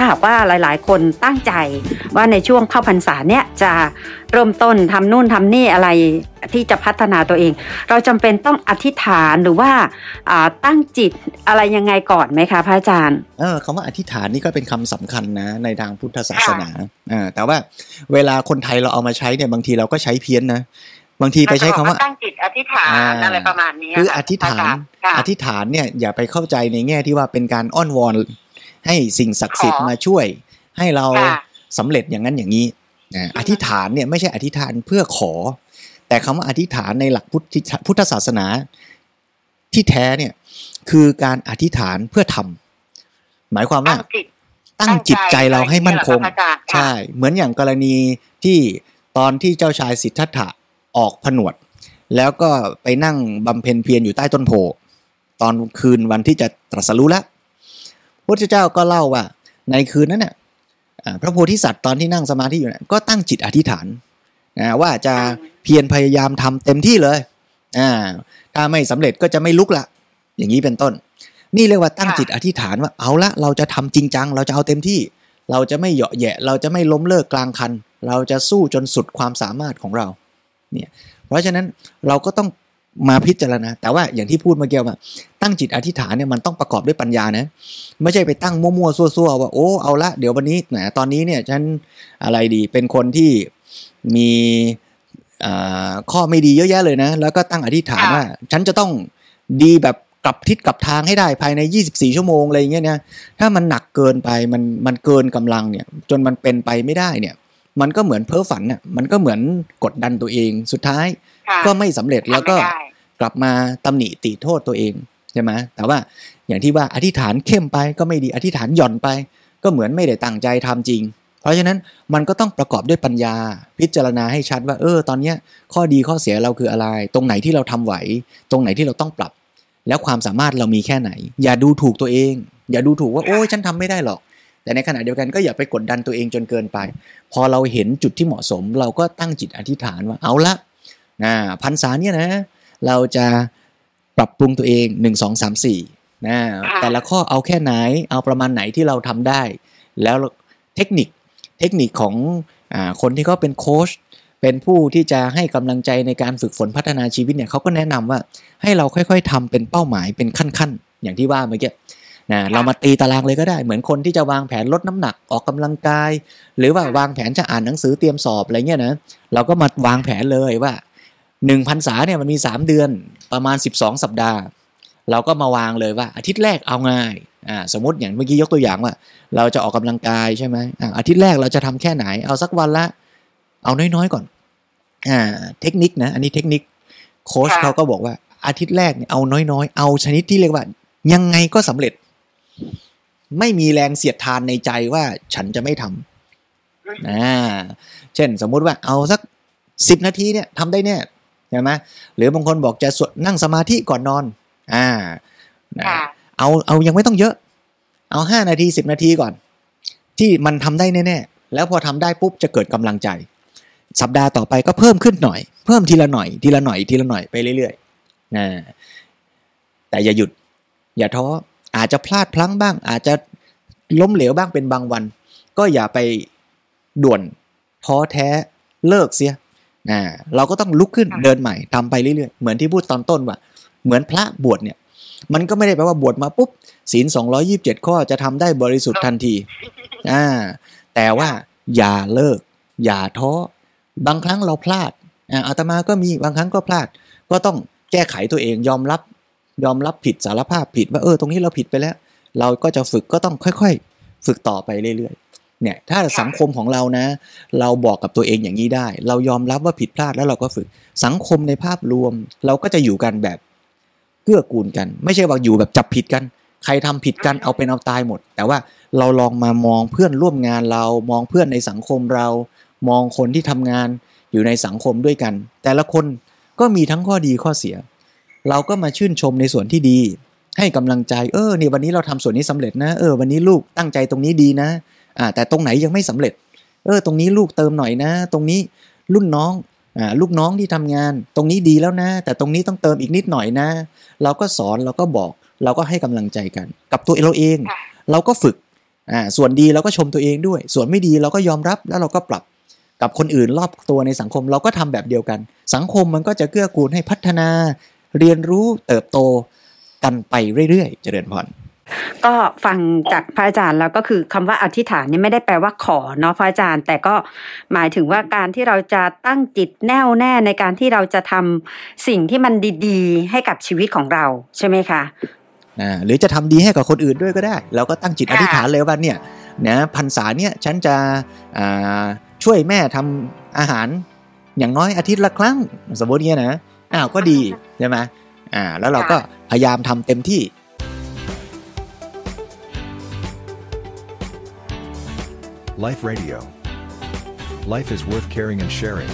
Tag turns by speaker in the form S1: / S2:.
S1: า
S2: หากว่าหลายๆ คนตั้งใจว่าในช่วงเข้าพรรษาเนี่ยจะเริ่มต้นทำนู่นทำนี่อะไรที่จะพัฒนาตัวเอง เราจำเป็นต้องอธิษฐานหรือว่าอ่าตั้งจิตอะไรยังไงก่อนไหมคะพระอาจารย์
S3: เออคำว่าอธิษฐานนี่ก็เป็นคำสำคัญนะในทางพุทธศาสนาอ่าแต่ว่าเวลาคนไทยเราเอามาใช้เนี่ยบางทีเราก็ใช้เพี้ยนนะบางทีไปใช้คำว่า
S2: ตั้งจิตอธิษฐาน
S3: อ่า
S2: อะไรประมาณนี้
S3: คืออธิษฐาน
S2: ค่ะ
S3: อธิษฐานเนี่ยอย่าไปเข้าใจในแง่ที่ว่าเป็นการอ้อนวอน ให้สิ่งศักดิ์สิทธิ์มาช่วย ให้เรา
S2: ค่ะ
S3: สำเร็จอย่างนั้นอย่างนี้อ่าอธิษฐานเนี่ยไม่ใช่อธิษฐานเพื่อขอ แต่คำว่าอธิษฐานในหลักพุทธพุทธศาสนาที่แท้เนี่ยคือการอธิษฐานเพื่อทำหมายความว่า
S2: ตั้งจิต
S3: ตั้งจิตใจเราให้มั่นคง
S2: ตั้งใจอะไรอย่างเงี้ยเหรอคะพระอาจารย์
S3: ใช่ เหมือนอย่างกรณีที่ตอนที่เจ้าชายสิทธัตถะออกผนวด แล้วก็ไปนั่งบำเพ็ญเพียรอยู่ใต้ต้นโพธิ์ตอนคืนวันที่จะตรัสรู้แล้ว พระเจ้าก็เล่าว่า ในคืนนั้นเน่ะอ่าพระโพธิสัตว์ตอนที่นั่งสมาธิอยู่น่ะก็ตั้งจิตอธิษฐานนะว่าจะเพียรพยายามทำเต็มที่เลยอ่าถ้าไม่สำเร็จก็จะไม่ลุกละ อย่างนี้เป็นต้น นี่เรียกว่าตั้งจิตอธิษฐานว่าเอาละเราจะทำจริงจัง เราจะเอาเต็มที่ เราจะไม่เหยาะแยะ เราจะไม่ล้มเลิกกลางคัน เราจะสู้จนสุดความสามารถของเราเนี่ยเพราะฉะนั้นเราก็ต้อง มาพิจารณา แต่ว่าอย่างที่พูดเมื่อกี้ว่าตั้งจิตอธิษฐานเนี่ยมันต้องประกอบด้วยปัญญานะไม่ใช่ไปตั้งมั่วๆซั่วๆว่าโอ้เอาละเดี๋ยววันนี้แหมตอนนี้เนี่ยฉันอะไรดีเป็นคนที่มีอ่าข้อไม่ดีเยอะแยะเลยนะ แล้วก็ตั้งอธิษฐานว่า ฉันจะต้องดีแบบกลับทิศกลับทางให้ได้ภายใน 24 ชั่วโมงอะไรอย่างเงี้ยนะถ้ามันหนักเกินไปมันมันเกินกำลังเนี่ย จนมันเป็นไปไม่ได้เนี่ย มันก็เหมือนเพ้อฝันน่ะมันก็เหมือนกดดันตัวเอง สุดท้าย
S2: ค่ะ
S3: ก็ไม่สำเร็จแล้วก็
S2: ทำไม่ได้
S3: กลับมาตำหนิติโทษตัวเองใช่ไหมแต่ว่าอย่างที่ว่าอธิษฐานเข้มไปก็ไม่ดีอธิษฐานหย่อนไป ก็เหมือนไม่ได้ตั้งใจทำจริง เพราะฉะนั้นมันก็ต้องประกอบด้วยปัญญา พิจารณาให้ชัดว่า เออ ตอนเนี้ยข้อดีข้อเสียเราคืออะไร ตรงไหนที่เราทำไหว ตรงไหนที่เราต้องปรับ แล้วความสามารถเรามีแค่ไหน อย่าดูถูกตัวเอง อย่าดูถูกว่าโอ้ยฉันทำไม่ได้หรอก แต่ในขณะเดียวกันก็อย่าไปกดดันตัวเองจนเกินไป พอเราเห็นจุดที่เหมาะสม เราก็ตั้งจิตอธิษฐานว่าเอาละนะพันษาเนี่ยนะ เราจะปรับปรุงตัวเองหนึ่งสองสามสี่นะ
S2: ค่ะ
S3: แต่ละข้อเอาแค่ไหนเอาประมาณไหนที่เราทำได้ แล้วเทคนิคเทคนิคของอาคนที่เขาเป็นโค้ชเป็นผู้ที่จะให้กำลังใจในการฝึกฝนพัฒนาชีวิตเนี่ยเขาก็แนะนำว่าให้เราค่อยๆทำเป็นเป้าหมายเป็นขั้นๆ อย่างที่ว่าเมื่อกี้ นะเรามาตีตารางเลยก็ได้ เหมือนคนที่จะวางแผนลดน้ำหนักออกกำลังกาย หรือว่าวางแผนจะอ่านหนังสือเตรียมสอบอะไรเงี้ยนะเราก็มาวางแผนเลยว่าหนึ่งพันษาเนี่ยมันมีสามเดือนประมาณสิบสองสัปดาห์ เราก็มาวางเลยว่า อาทิตย์แรกเอาง่ายอ่าสมมติอย่างเมื่อกี้ยกตัวอย่างว่า เราจะออกกำลังกายใช่ไหมอ่าอาทิตย์แรกเราจะทำแค่ไหนเอาสักวันละ เอาน้อยๆก่อนอ่าเทคนิคนะ อันนี้เทคนิคโค้ช
S2: ค่ะ
S3: เขาก็บอกว่าอาทิตย์แรกเนี่ยเอาน้อยๆ เอาชนิดที่เรียกว่า ยังไงก็สำเร็จ ไม่มีแรงเสียดทานในใจว่าฉันจะไม่ทำอ่าเช่นสมมุติว่าเอาสักสิบนาทีเนี่ยทำได้แน่ใช่ไหมหรือบางคนบอกจะสวดนั่งสมาธิก่อนนอน อ่านะ
S2: ค่ะ
S3: เอาเอายังไม่ต้องเยอะ เอาห้านาทีสิบนาทีก่อน ที่มันทำได้แน่ๆแล้วพอทำได้ปุ๊บจะเกิดกำลังใจ สัปดาห์ต่อไปก็เพิ่มขึ้นหน่อย เพิ่มทีละหน่อย ทีละหน่อยทีละหน่อยไปเรื่อยๆนะแต่อย่าหยุด อย่าท้อ อาจจะพลาดพลั้งบ้าง อาจจะล้มเหลวบ้างเป็นบางวัน ก็อย่าไปด่วนท้อแท้เลิกเสียนะเราก็ต้องลุกขึ้น
S2: ค่ะ
S3: เดินใหม่ทำไปเรื่อยๆ เหมือนที่พูดตอนต้นว่า เหมือนพระบวชเนี่ย มันก็ไม่ได้แปลว่าบวชมาปุ๊บศีลสองร้อยิบเจ็ดข้อจะทำได้บริสุทธิ์ทันทีอ่าแต่ว่าอย่าเลิก อย่าท้อ บางครั้งเราพลาดอ่าอาตมาก็มีบางครั้งก็พลาด ก็ต้องแก้ไขตัวเองยอมรับ ยอมรับผิดสารภาพผิดว่าเออตรงนี้เราผิดไปแล้ว เราก็จะฝึกก็ต้องค่อยๆ ฝึกต่อไปเรื่อยๆเนี่ยถ้าสังคมของเรานะ เราบอกกับตัวเองอย่างนี้ได้ เรายอมรับว่าผิดพลาดแล้วเราก็ฝึกสังคมในภาพรวม เราก็จะอยู่กันแบบเกื้อกูลกัน ไม่ใช่ว่าอยู่แบบจับผิดกัน ใครทำผิดกันเอาเป็นเอาตายหมด แต่ว่าเราลองมามองเพื่อนร่วมงานเรามองเพื่อนในสังคมเรา มองคนที่ทำงานอยู่ในสังคมด้วยกัน แต่ละคนก็มีทั้งข้อดีข้อเสีย เราก็มาชื่นชมในส่วนที่ดี ให้กำลังใจเออเนี่ยวันนี้เราทำส่วนนี้สำเร็จนะเออวันนี้ลูกตั้งใจตรงนี้ดีนะอ่าแต่ตรงไหนยังไม่สำเร็จ เออ ตรงนี้ลูกเติมหน่อยนะ ตรงนี้รุ่นน้องอ่าลูกน้องที่ทำงาน ตรงนี้ดีแล้วนะ แต่ตรงนี้ต้องเติมอีกนิดหน่อยนะ เราก็สอนเราก็บอก เราก็ให้กำลังใจกัน กับตัวเราเอง
S2: ค่ะ
S3: เราก็ฝึกอ่าส่วนดีเราก็ชมตัวเองด้วย ส่วนไม่ดีเราก็ยอมรับแล้วเราก็ปรับกับคนอื่นรอบตัวในสังคมเราก็ทำแบบเดียวกัน สังคมมันก็จะเกื้อกูลให้พัฒนา เรียนรู้เติบโตกันไปเรื่อยๆ เจริญพร
S2: ก็ฟังจากพระอาจารย์แล้วก็คือคำว่าอธิษฐานเนี่ยไม่ได้แปลว่าขอเนาะพระอาจารย์ แต่ก็หมายถึงว่าการที่เราจะตั้งจิตแน่วแน่ในการที่เราจะทำสิ่งที่มันดีๆ ให้กับชีวิตของเราใช่ไหมคะ
S3: อ่าหรือจะทำดีให้กับคนอื่นด้วยก็ได้ เราก็ตั้งจิตอ
S2: ค่ะ
S3: ธิษฐานเลยว่าเนี่ยนะพรรษาเนี่ยฉันจะอ่าช่วยแม่ทำอาหารอย่างน้อยอาทิตย์ละครั้งสมมติเนี่ยนะ อ้าวก็ดีใช่ไหมอ่า แล้วเราก็พยายามทำเต็มที่
S1: Life Radio. Life is worth caring and sharing.